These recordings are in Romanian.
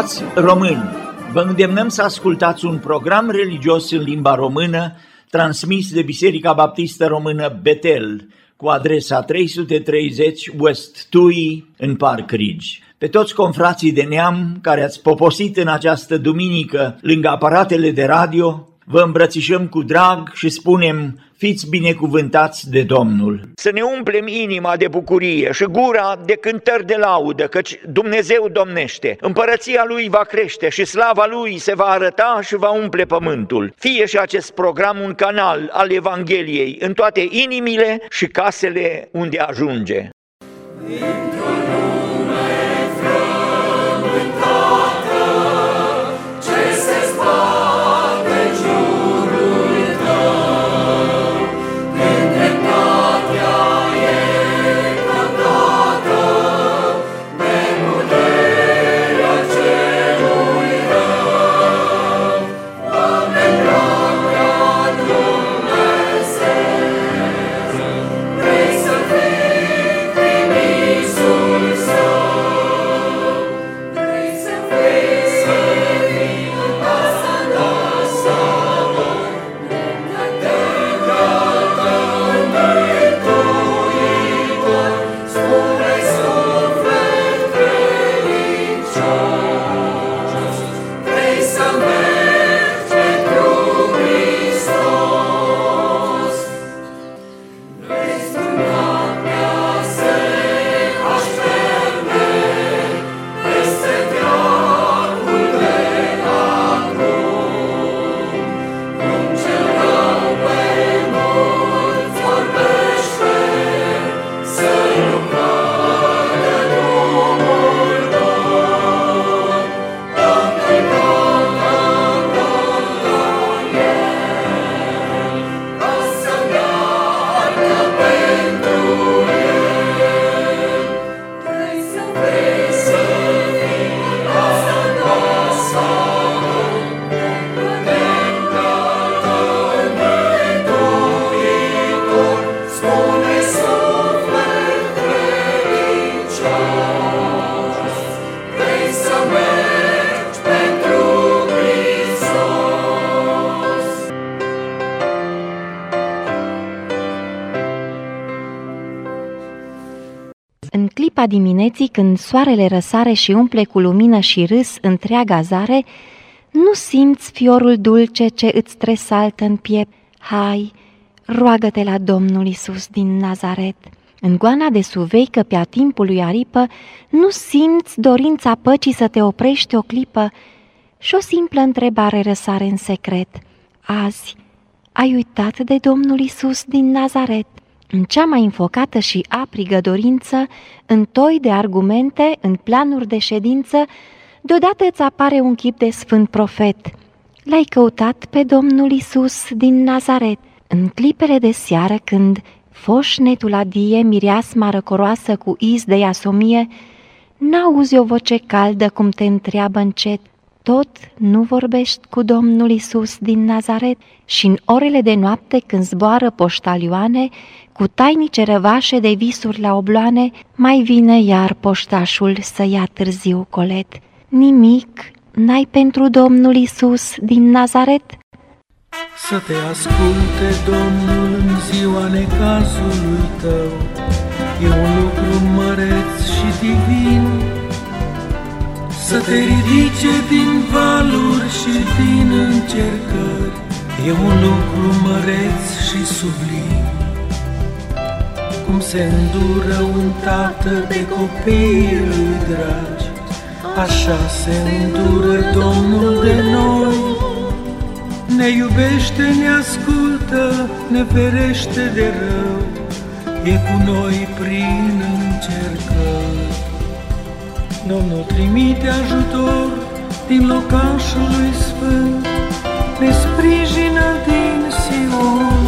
Frați români, vă îndemnăm să ascultați un program religios în limba română transmis de Biserica Baptistă Română Betel cu adresa 330 West Tui în Park Ridge. Pe toți confrații de neam care ați poposit în această duminică lângă aparatele de radio, vă îmbrățișăm cu drag și spunem, fiți binecuvântați de Domnul. Să ne umplem inima de bucurie și gura de cântări de laudă, căci Dumnezeu domnește. Împărăția Lui va crește și slava Lui se va arăta și va umple pământul. Fie și acest program un canal al Evangheliei în toate inimile și casele unde ajunge. Amin. Dimineții când soarele răsare și umple cu lumină și râs întreaga zare, nu simți fiorul dulce ce îți tresaltă în piept. Hai, roagă-te la Domnul Isus din Nazaret. În goana de suveică pe-a timpului aripă, nu simți dorința păcii să te oprești o clipă și o simplă întrebare răsare în secret. Azi, ai uitat de Domnul Isus din Nazaret? În cea mai înfocată și aprigă dorință, în toi de argumente, în planuri de ședință, deodată îți apare un chip de sfânt profet. L-ai căutat pe Domnul Isus din Nazaret. În clipele de seară, când foșnetul adie mireasma răcoroasă cu iz de iasomie, n-auzi o voce caldă cum te întreabă încet, tot nu vorbești cu Domnul Isus din Nazaret și în orele de noapte când zboară poștalioane cu tainice răvașe de visuri la obloane, mai vine iar poștașul să ia târziu colet. Nimic n-ai pentru Domnul Isus din Nazaret? Să te asculte Domnul în ziua necazului tău, E un lucru măreț și divin, Să te ridice din valuri și din încercări, E un lucru măreț și sublim cum se îndură un tată de copiii lui dragi, Așa se îndură Domnul de noi. Ne iubește, ne ascultă, ne ferește de rău, E cu noi prin încercări. Domnul trimite ajutor din locașul lui Sfânt, Ne sprijină din Sion,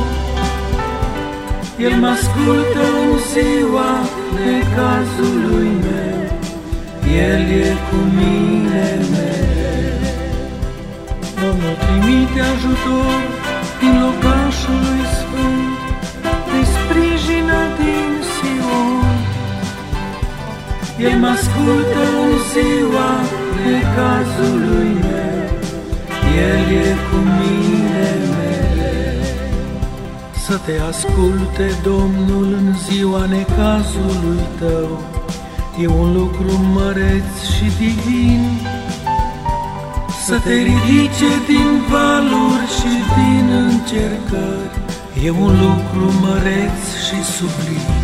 el mă ascultă în ziua cazului meu, El e cu mine mereu. Domnul trimite ajutor din locașul lui Sfânt, El mă ascultă în ziua necazului meu, El e cu mine mereu. Să te asculte Domnul în ziua necazului tău, E un lucru măreț și divin, Să te ridice din valuri și din încercări, E un lucru măreț și sublim.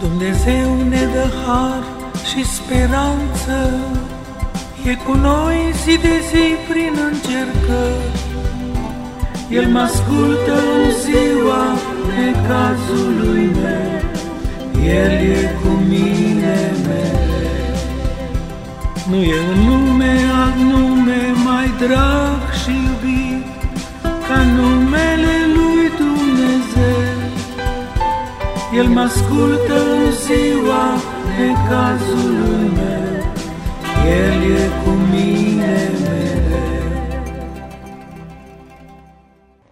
Dumnezeu ne dă har și speranță, E cu noi zi de zi prin încercări. El mă ascultă în ziua necazului meu, El e cu mine mereu. Nu e în lume alt nume mai drag și iubit, ca numele El mă ascultă în ziua necazului meu, El e cu mine mereu.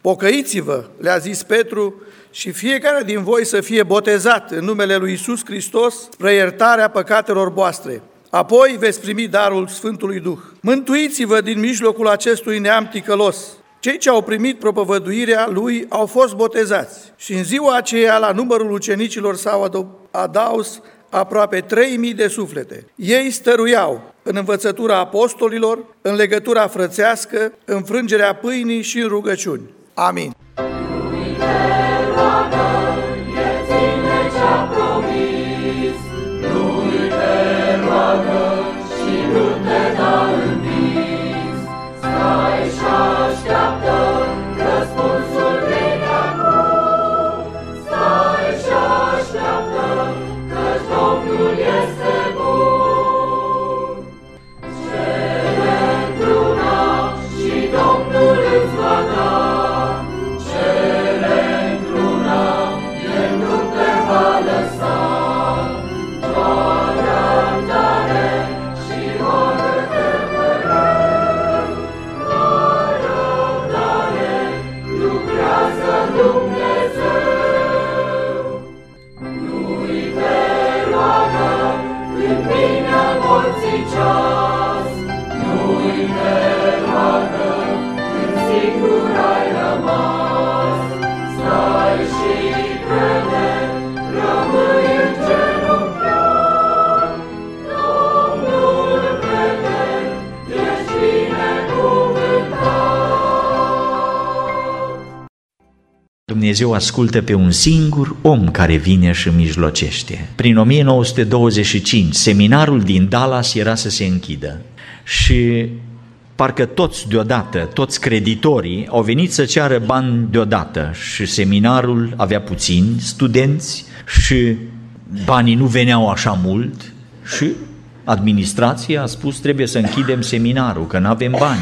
Pocăiți-vă, le-a zis Petru, și fiecare din voi să fie botezat în numele lui Isus Hristos spre iertarea păcatelor voastre. Apoi veți primi darul Sfântului Duh. Mântuiți-vă din mijlocul acestui neam ticălos. Cei ce au primit propovăduirea lui au fost botezați și în ziua aceea la numărul ucenicilor s-au ado- adaus aproape 3000 de suflete. Ei stăruiau în învățătura apostolilor, în legătura frățească, în frângerea pâinii și în rugăciuni. Amin. Dumnezeu ascultă pe un singur om care vine și mijlocește. Prin 1925, seminarul din Dallas era să se închidă și parcă toți deodată, toți creditorii au venit să ceară bani deodată și seminarul avea puțini studenți și banii nu veneau așa mult și administrația a spus trebuie să închidem seminarul, că nu avem bani.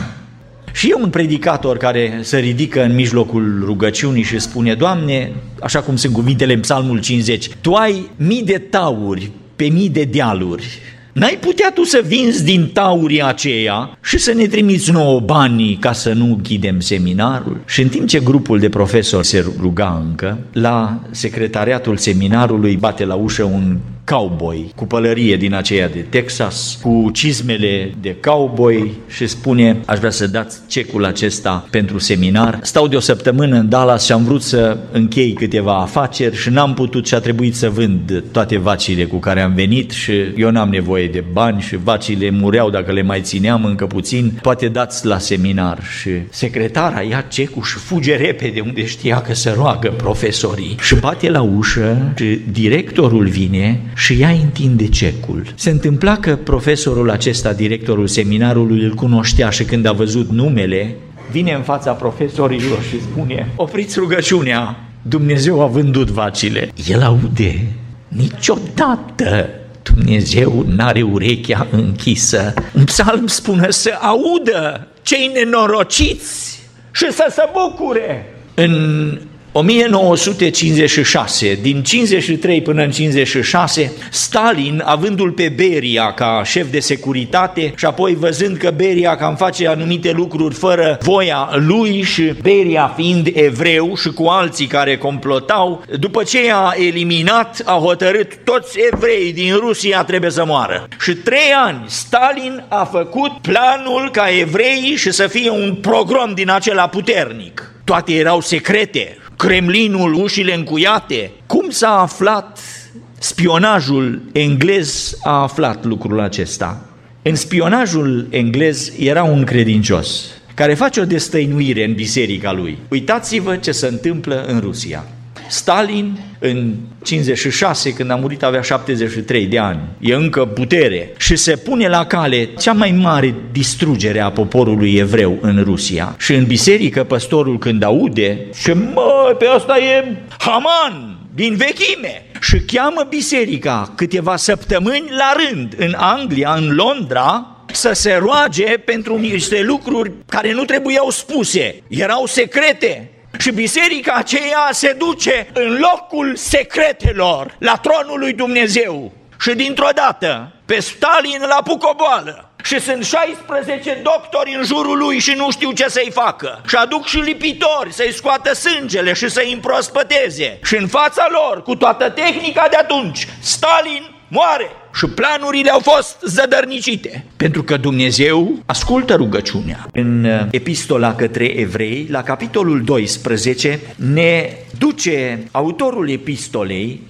Și e un predicator care se ridică în mijlocul rugăciunii și spune, Doamne, așa cum sunt cuvintele în Psalmul 50, Tu ai mii de tauri pe mii de dealuri, N-ai putea tu să vinzi din taurii aceea și să ne trimiți nouă banii ca să nu ghidem seminarul? Și în timp ce grupul de profesori se ruga încă, la secretariatul seminarului bate la ușă un cowboy cu pălărie din aceea de Texas, cu cizmele de cowboy și spune aș vrea să dați cecul acesta pentru seminar. Stau de o săptămână în Dallas și am vrut să închei câteva afaceri și n-am putut și a trebuit să vând toate vacile cu care am venit și eu n-am nevoie de bani și vacile mureau dacă le mai țineam încă puțin, poate dați la seminar. Și secretara ia cecul și fuge repede unde știa că se roagă profesorii. Și bate la ușă și directorul vine și ea întinde cecul. Se întâmpla că profesorul acesta, directorul seminarului, îl cunoștea și când a văzut numele, vine în fața profesorilor și spune opriți rugăciunea, Dumnezeu a vândut vacile. El aude, niciodată Dumnezeu n-are urechea închisă. Un psalm spune să audă cei nenorociți și să se bucure. În 1956, din 53 până în 56, Stalin, avându-l pe Beria ca șef de securitate și apoi văzând că Beria cam face anumite lucruri fără voia lui și Beria fiind evreu și cu alții care complotau, după ce a eliminat, a hotărât toți evrei din Rusia trebuie să moară. Și trei ani Stalin a făcut planul ca evreii și să fie un program din acela puternic. Toate erau secrete, Kremlinul, ușile încuiate. Cum s-a aflat spionajul englez a aflat lucrul acesta? În spionajul englez era un credincios care face o destăinuire în biserica lui. Uitați-vă ce se întâmplă în Rusia. Stalin în 56, când a murit, avea 73 de ani, e încă putere. Și se pune la cale cea mai mare distrugere a poporului evreu în Rusia. Și în biserică, păstorul când aude, și mă, pe asta e Haman, din vechime! Și cheamă biserica câteva săptămâni la rând în Anglia, în Londra, să se roage pentru niște lucruri care nu trebuiau spuse, erau secrete, și biserica aceea se duce în locul secretelor, la tronul lui Dumnezeu. Și dintr-o dată, pe Stalin la pucoboală. Și sunt 16 doctori în jurul lui și nu știu ce să-i facă. Și aduc și lipitori să-i scoată sângele și să-i împrospăteze. Și în fața lor, cu toată tehnica de atunci, Stalin moare și planurile au fost zădărnicite. Pentru că Dumnezeu ascultă rugăciunea. În uh, epistola către evrei, la capitolul 12, ne duce autorul epistolei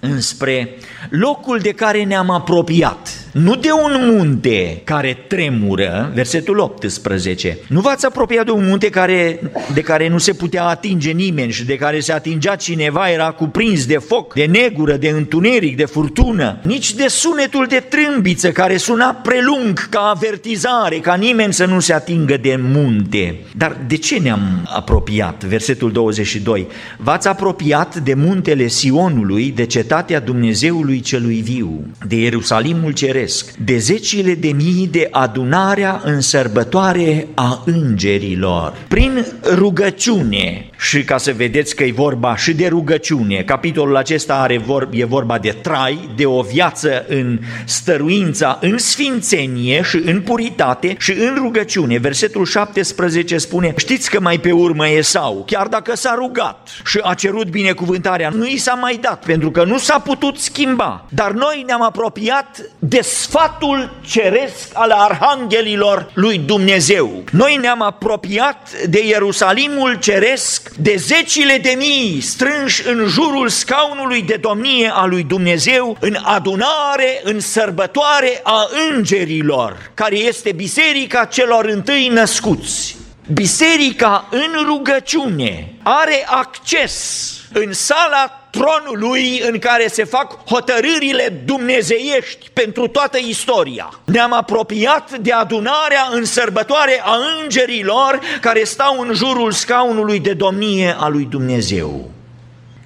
înspre locul de care ne-am apropiat nu de un munte care tremură, versetul 18. Nu v-ați apropiat de un munte care, de care nu se putea atinge nimeni și de care se atingea cineva, era cuprins de foc, de negură, de întuneric, de furtună, nici de sunetul de trâmbiță care suna prelung ca avertizare, ca nimeni să nu se atingă de munte. Dar de ce ne-am apropiat? Versetul 22. V-ați apropiat de muntele Sionului, de cetatea Dumnezeului celui viu, de Ierusalimul ceresc, ceresc, de zecile de mii de adunarea în sărbătoare a îngerilor. Prin rugăciune, și ca să vedeți că e vorba și de rugăciune, capitolul acesta are vor, e vorba de trai, de o viață în stăruința, în sfințenie și în puritate și în rugăciune. Versetul 17 spune, știți că mai pe urmă Esau, chiar dacă s-a rugat și a cerut binecuvântarea, nu i s-a mai dat, pentru că nu s-a putut schimba. Dar noi ne-am apropiat de sfatul ceresc al arhanghelilor lui Dumnezeu. Noi ne-am apropiat de Ierusalimul ceresc, de zecile de mii strânși în jurul scaunului de domnie a lui Dumnezeu, în adunare, în sărbătoare a îngerilor, care este biserica celor întâi născuți. Biserica în rugăciune are acces în sala tronului în care se fac hotărârile dumnezeiești pentru toată istoria. Ne-am apropiat de adunarea în sărbătoare a îngerilor care stau în jurul scaunului de domnie a lui Dumnezeu.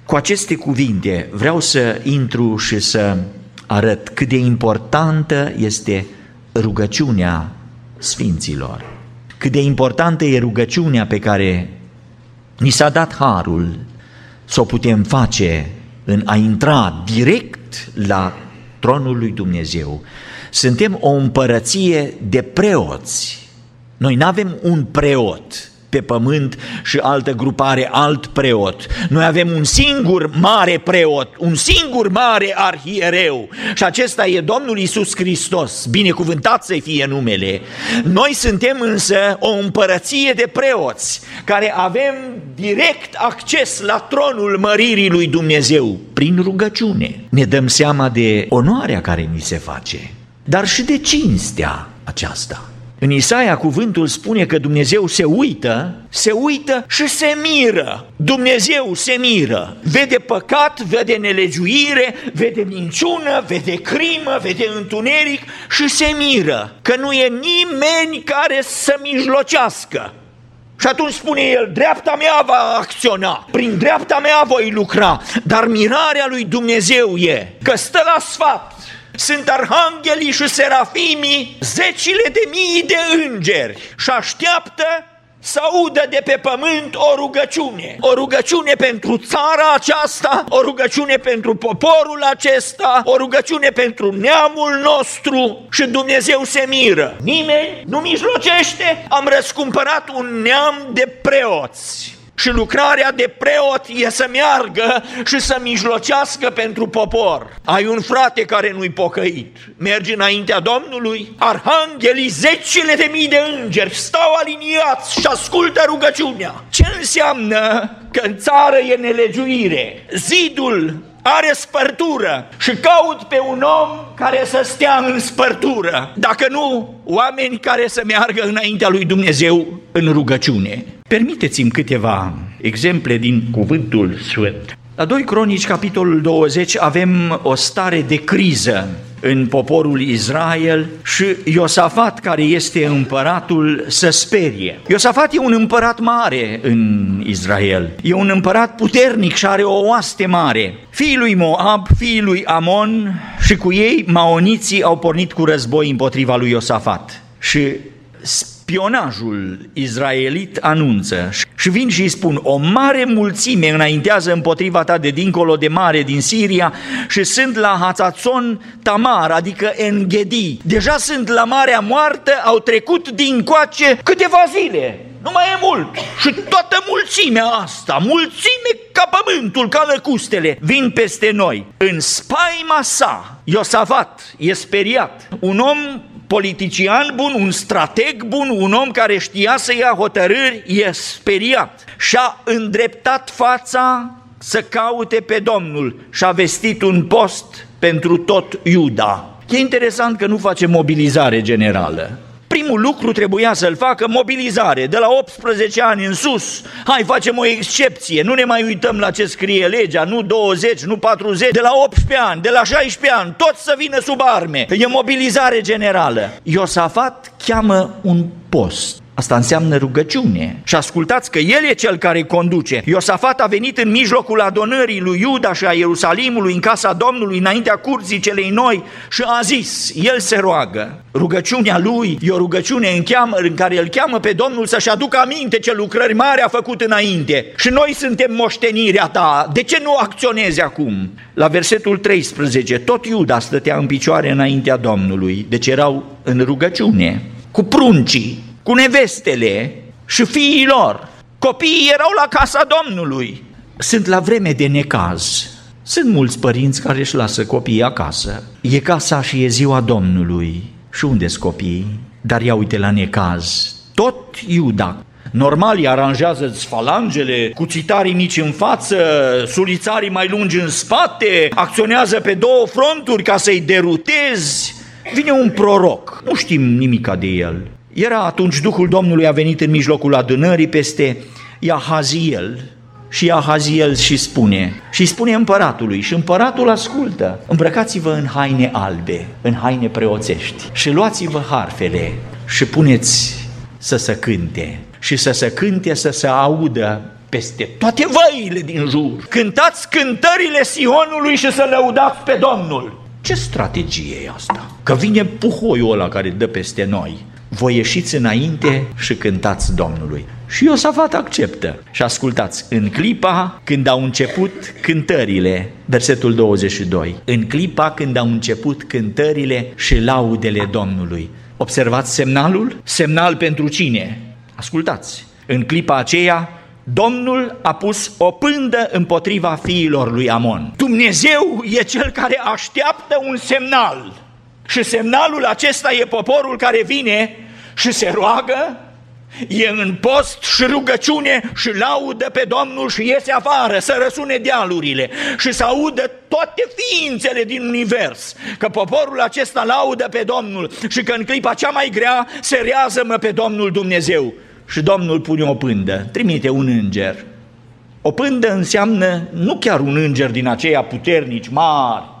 Cu aceste cuvinte vreau să intru și să arăt cât de importantă este rugăciunea Sfinților. Cât de importantă e rugăciunea pe care ni s-a dat harul să o putem face în a intra direct la tronul lui Dumnezeu. Suntem o împărăție de preoți. Noi nu avem un preot, pe pământ și altă grupare alt preot. Noi avem un singur mare preot, un singur mare arhiereu și acesta e Domnul Isus Hristos, binecuvântat să fie numele. Noi suntem însă o împărăție de preoți care avem direct acces la tronul măririi lui Dumnezeu prin rugăciune. Ne dăm seama de onoarea care ni se face, dar și de cinstea aceasta. În Isaia cuvântul spune că Dumnezeu se uită, se uită și se miră. Dumnezeu se miră. Vede păcat, vede nelegiuire, vede minciună, vede crimă, vede întuneric și se miră că nu e nimeni care să mijlocească. Și atunci spune el, dreapta mea va acționa, prin dreapta mea voi lucra, dar mirarea lui Dumnezeu e că stă la sfat, sunt arhanghelii și serafimii, zecile de mii de îngeri și așteaptă să audă de pe pământ o rugăciune. O rugăciune pentru țara aceasta, o rugăciune pentru poporul acesta, o rugăciune pentru neamul nostru și Dumnezeu se miră. Nimeni nu mijlocește, am răscumpărat un neam de preoți și lucrarea de preot e să meargă și să mijlocească pentru popor. Ai un frate care nu-i pocăit, mergi înaintea Domnului, arhanghelii, zecile de mii de îngeri stau aliniați și ascultă rugăciunea. Ce înseamnă că în țară e nelegiuire? Zidul are spărtură și caut pe un om care să stea în spărtură. Dacă nu, oameni care să meargă înaintea lui Dumnezeu în rugăciune. Permiteți-mi câteva exemple din cuvântul Sfânt. La 2 Cronici, capitolul 20, avem o stare de criză în poporul Israel și Iosafat, care este împăratul, să sperie. Iosafat e un împărat mare în Israel, e un împărat puternic și are o oaste mare. Fiii lui Moab, fiii lui Amon și cu ei maoniții au pornit cu război împotriva lui Iosafat. Și spionajul izraelit anunță și vin și îi spun, o mare mulțime înaintează împotriva ta de dincolo de mare din Siria și sunt la Hatzațon Tamar, adică Engedi. Deja sunt la Marea Moartă, au trecut din coace câteva zile. Nu mai e mult. Și toată mulțimea asta, mulțime ca pământul, ca lăcustele, vin peste noi. În spaima sa, Iosafat e speriat. Un om politician bun, un strateg bun, un om care știa să ia hotărâri, e speriat. Și a îndreptat fața să caute pe Domnul. Și a vestit un post pentru tot Iuda. E interesant că nu face mobilizare generală primul lucru trebuia să-l facă mobilizare, de la 18 ani în sus. Hai, facem o excepție, nu ne mai uităm la ce scrie legea, nu 20, nu 40, de la 18 ani, de la 16 ani, toți să vină sub arme. E mobilizare generală. Iosafat cheamă un post. Asta înseamnă rugăciune. Și ascultați că el e cel care conduce. Iosafat a venit în mijlocul adonării lui Iuda și a Ierusalimului în casa Domnului înaintea curții celei noi și a zis, el se roagă. Rugăciunea lui e o rugăciune în, cheamă, în care îl cheamă pe Domnul să-și aducă aminte ce lucrări mari a făcut înainte. Și noi suntem moștenirea ta. De ce nu acționezi acum? La versetul 13, tot Iuda stătea în picioare înaintea Domnului, deci erau în rugăciune, cu pruncii, cu nevestele și fiii lor. Copiii erau la casa Domnului. Sunt la vreme de necaz. Sunt mulți părinți care își lasă copiii acasă. E casa și e ziua Domnului. Și unde sunt copiii? Dar ia uite la necaz. Tot Iuda Normal îi aranjează falangele, cuțitarii mici în față, sulițarii mai lungi în spate, acționează pe două fronturi ca să-i derutezi. Vine un proroc, nu știm nimica de el. Era atunci Duhul Domnului a venit în mijlocul adunării peste Iahaziel și Iahaziel și spune, și spune împăratului și împăratul ascultă, îmbrăcați-vă în haine albe, în haine preoțești și luați-vă harfele și puneți să se cânte și să se cânte, să se audă peste toate văile din jur. Cântați cântările Sionului și să lăudați pe Domnul. Ce strategie e asta? Că vine puhoiul ăla care dă peste noi voi ieșiți înainte și cântați Domnului. Și Iosafat acceptă. Și ascultați, în clipa când au început cântările, versetul 22, în clipa când au început cântările și laudele Domnului. Observați semnalul? Semnal pentru cine? Ascultați, în clipa aceea Domnul a pus o pândă împotriva fiilor lui Amon. Dumnezeu e cel care așteaptă un semnal. Și semnalul acesta e poporul care vine și se roagă, e în post și rugăciune și laudă pe Domnul și iese afară să răsune dealurile și să audă toate ființele din univers, că poporul acesta laudă pe Domnul și că în clipa cea mai grea se rează-mă pe Domnul Dumnezeu. Și Domnul pune o pândă, trimite un înger. O pândă înseamnă nu chiar un înger din aceia puternici, mari,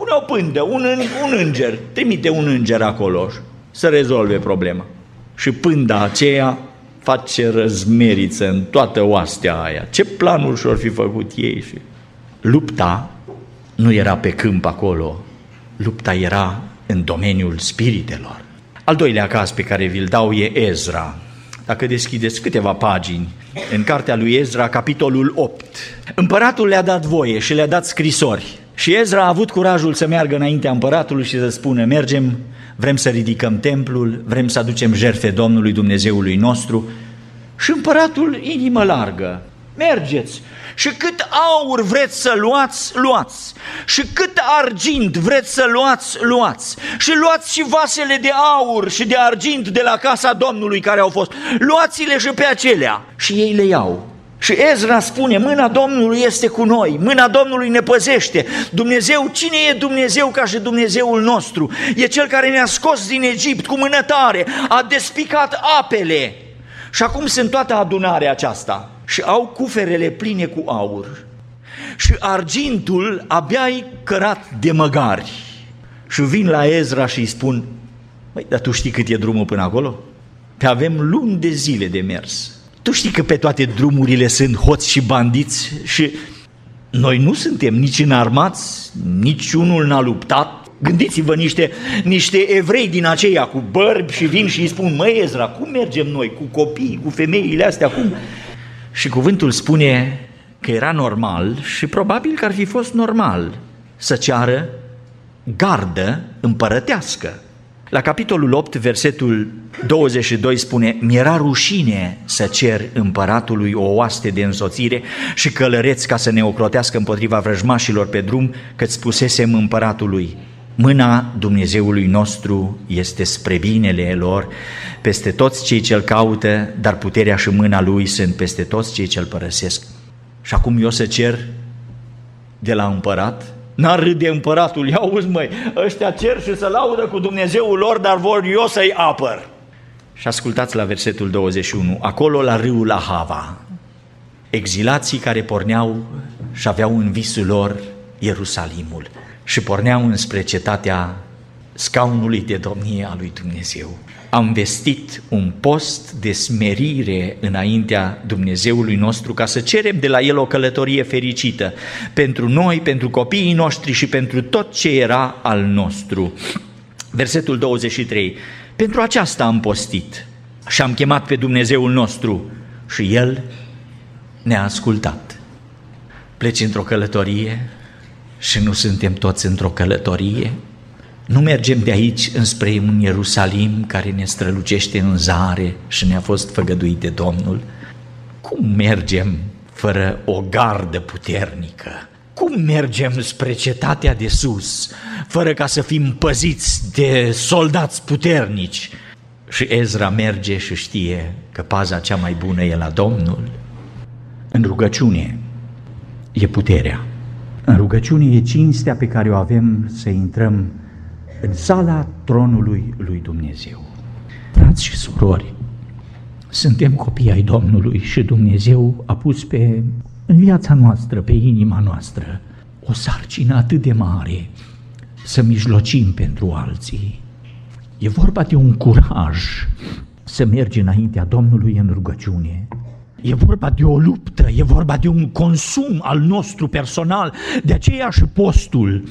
Pune o pândă, un, un înger, trimite un înger acolo să rezolve problema. Și pânda aceea face răzmeriță în toată oastea aia. Ce planuri și-or fi făcut ei? Și... Lupta nu era pe câmp acolo, lupta era în domeniul spiritelor. Al doilea caz pe care vi-l dau e Ezra. dacă deschideți câteva pagini în cartea lui Ezra, capitolul 8. Împăratul le-a dat voie și le-a dat scrisori. Și Ezra a avut curajul să meargă înaintea împăratului și să spună, mergem, vrem să ridicăm templul, vrem să aducem jertfe Domnului Dumnezeului nostru. Și împăratul, inimă largă, mergeți, și cât aur vreți să luați, luați. Și cât argint vreți să luați, luați. Și luați și vasele de aur și de argint de la casa Domnului care au fost. Luați-le și pe acelea. Și ei le iau. Și Ezra spune, mâna Domnului este cu noi, mâna Domnului ne păzește. Dumnezeu, cine e Dumnezeu ca și Dumnezeul nostru? E Cel care ne-a scos din Egipt cu mână tare, a despicat apele. Și acum sunt toată adunarea aceasta și au cuferele pline cu aur și argintul abia-i cărat de măgari. Și vin la Ezra și îi spun, Măi, dar tu știi cât e drumul până acolo? Te avem luni de zile de mers. Tu știi că pe toate drumurile sunt hoți și bandiți și noi nu suntem nici înarmați, nici unul n-a luptat. Gândiți-vă niște, niște evrei din aceia cu bărbi și vin și îi spun, măi Ezra, cum mergem noi cu copii, cu femeile astea, cum? Și cuvântul spune că era normal și probabil că ar fi fost normal să ceară gardă împărătească. La capitolul 8, versetul 22 spune Mi-era rușine să cer împăratului o oaste de însoțire și călăreți ca să ne ocrotească împotriva vrăjmașilor pe drum, căci spusesem împăratului Mâna Dumnezeului nostru este spre binele lor peste toți cei ce-L caută, dar puterea și mâna Lui sunt peste toți cei ce-L părăsesc. Și acum eu să cer de la împărat? N-ar râde împăratul, ia auzi măi, ăștia cer și să laudă cu Dumnezeul lor, dar vor eu să-i apăr. Și ascultați la versetul 21, acolo la râul Ahava, exilații care porneau și aveau în visul lor Ierusalimul și porneau înspre cetatea scaunului de domnie a lui Dumnezeu. Am vestit un post de smerire înaintea Dumnezeului nostru ca să cerem de la El o călătorie fericită pentru noi, pentru copiii noștri și pentru tot ce era al nostru. Versetul 23. Pentru aceasta am postit și am chemat pe Dumnezeul nostru și El ne-a ascultat. Pleci într-o călătorie, și nu suntem toți într-o călătorie? Nu mergem de aici înspre un Ierusalim care ne strălucește în zare și ne-a fost făgăduit de Domnul? Cum mergem fără o gardă puternică? Cum mergem spre cetatea de sus, fără ca să fim păziți de soldați puternici? Și Ezra merge și știe că paza cea mai bună e la Domnul. În rugăciune e puterea. În rugăciune e cinstea pe care o avem să intrăm în sala tronului lui Dumnezeu. Frați și surori, suntem copii ai Domnului și Dumnezeu a pus pe, în viața noastră, pe inima noastră, o sarcină atât de mare să mijlocim pentru alții. E vorba de un curaj să mergi înaintea Domnului în rugăciune, E vorba de o luptă, e vorba de un consum al nostru personal, de aceea și postul.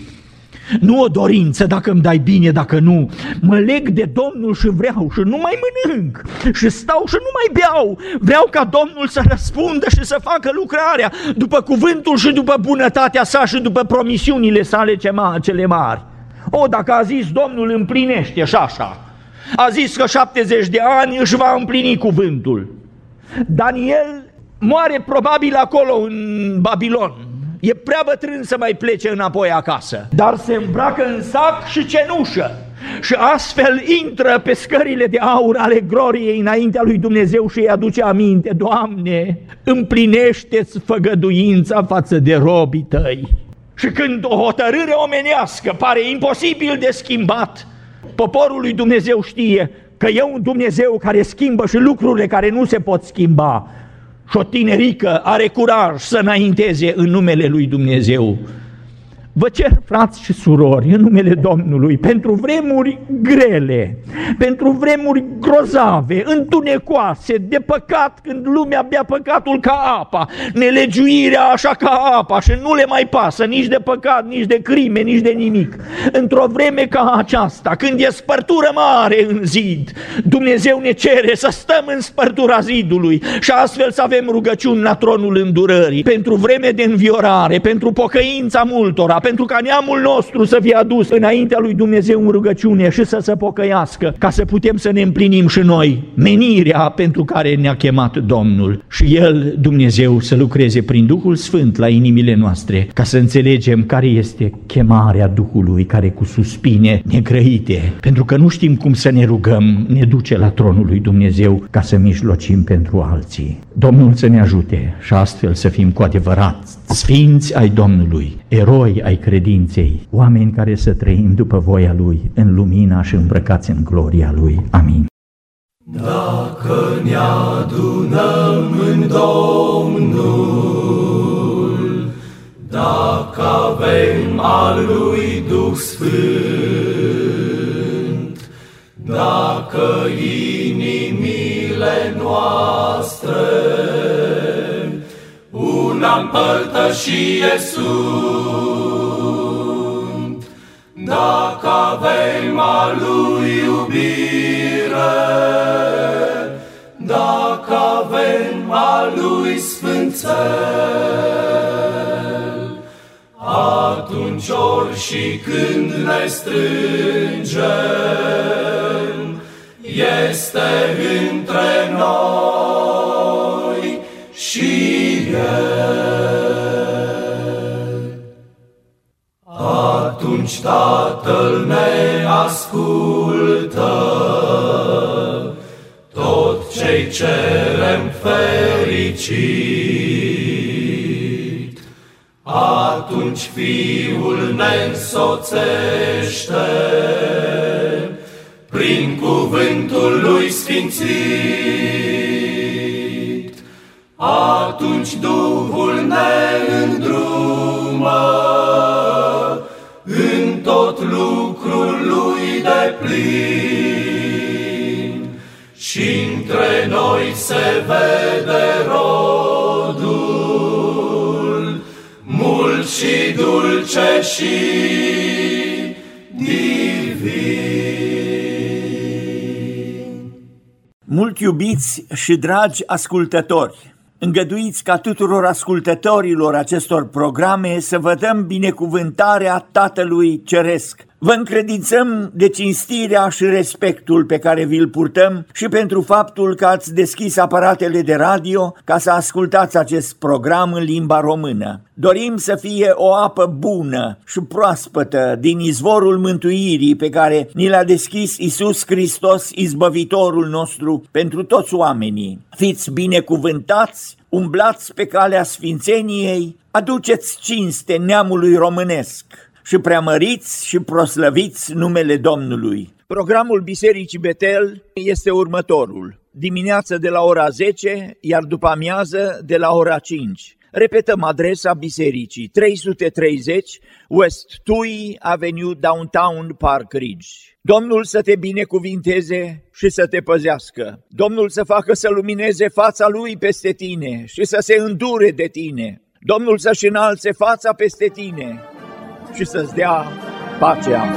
Nu o dorință, dacă îmi dai bine, dacă nu. Mă leg de Domnul și vreau și nu mai mănânc și stau și nu mai beau. Vreau ca Domnul să răspundă și să facă lucrarea după cuvântul și după bunătatea sa și după promisiunile sale cele mari. O, dacă a zis Domnul, împlinește și așa. A zis că 70 de ani își va împlini cuvântul. Daniel moare probabil acolo în Babilon. E prea bătrân să mai plece înapoi acasă, dar se îmbracă în sac și cenușă și astfel intră pe scările de aur ale gloriei înaintea lui Dumnezeu și îi aduce aminte, Doamne, împlinește-ți făgăduința față de robii tăi. Și când o hotărâre omenească pare imposibil de schimbat, poporul lui Dumnezeu știe că e un Dumnezeu care schimbă și lucrurile care nu se pot schimba. Și o tinerică are curaj să înainteze în numele lui Dumnezeu. Vă cer, frați și surori, în numele Domnului, pentru vremuri grele, pentru vremuri grozave, întunecoase, de păcat când lumea bea păcatul ca apa, nelegiuirea așa ca apa și nu le mai pasă nici de păcat, nici de crime, nici de nimic. Într-o vreme ca aceasta, când e spărtură mare în zid, Dumnezeu ne cere să stăm în spărtura zidului și astfel să avem rugăciuni la tronul îndurării, pentru vreme de înviorare, pentru pocăința multora, pentru ca neamul nostru să fie adus înaintea lui Dumnezeu în rugăciune și să se pocăiască, ca să putem să ne împlinim și noi menirea pentru care ne-a chemat Domnul. Și El, Dumnezeu, să lucreze prin Duhul Sfânt la inimile noastre, ca să înțelegem care este chemarea Duhului care cu suspine negrăite, pentru că nu știm cum să ne rugăm, ne duce la tronul lui Dumnezeu ca să mijlocim pentru alții. Domnul să ne ajute și astfel să fim cu adevărat sfinți ai Domnului, eroi ai credinței, oameni care să trăim după voia Lui, în lumina și îmbrăcați în gloria Lui. Amin. Dacă ne adunăm în Domnul, dacă avem al Lui Duh Sfânt, dacă inimile noastre una împărtășie sunt, dacă avem al Lui iubire, dacă avem al Lui sfânțel, atunci ori și când ne strângem, este între noi Tatăl ne ascultă, tot ce cerem fericit. Atunci Fiul ne însoțește prin cuvântul Lui Sfințit. Atunci Duhul de plin și între noi se vede rodul mult și dulce și divin. Mult iubiți și dragi ascultători, îngăduiți ca tuturor ascultătorilor acestor programe să vă dăm binecuvântarea Tatălui Ceresc. Vă încredințăm de cinstirea și respectul pe care vi-l purtăm și pentru faptul că ați deschis aparatele de radio ca să ascultați acest program în limba română. Dorim să fie o apă bună și proaspătă din izvorul mântuirii pe care ni l-a deschis Isus Hristos, izbăvitorul nostru, pentru toți oamenii. Fiți binecuvântați, umblați pe calea sfințeniei, aduceți cinste neamului românesc și preamăriți și proslăviți numele Domnului. Programul Bisericii Betel este următorul. Dimineață de la ora 10, iar după amiază de la ora 5. Repetăm adresa bisericii 330 West Tui Avenue Downtown Park Ridge. Domnul să te binecuvinteze și să te păzească. Domnul să facă să lumineze fața lui peste tine și să se îndure de tine. Domnul să-și înalțe fața peste tine și să-ți dea pacea.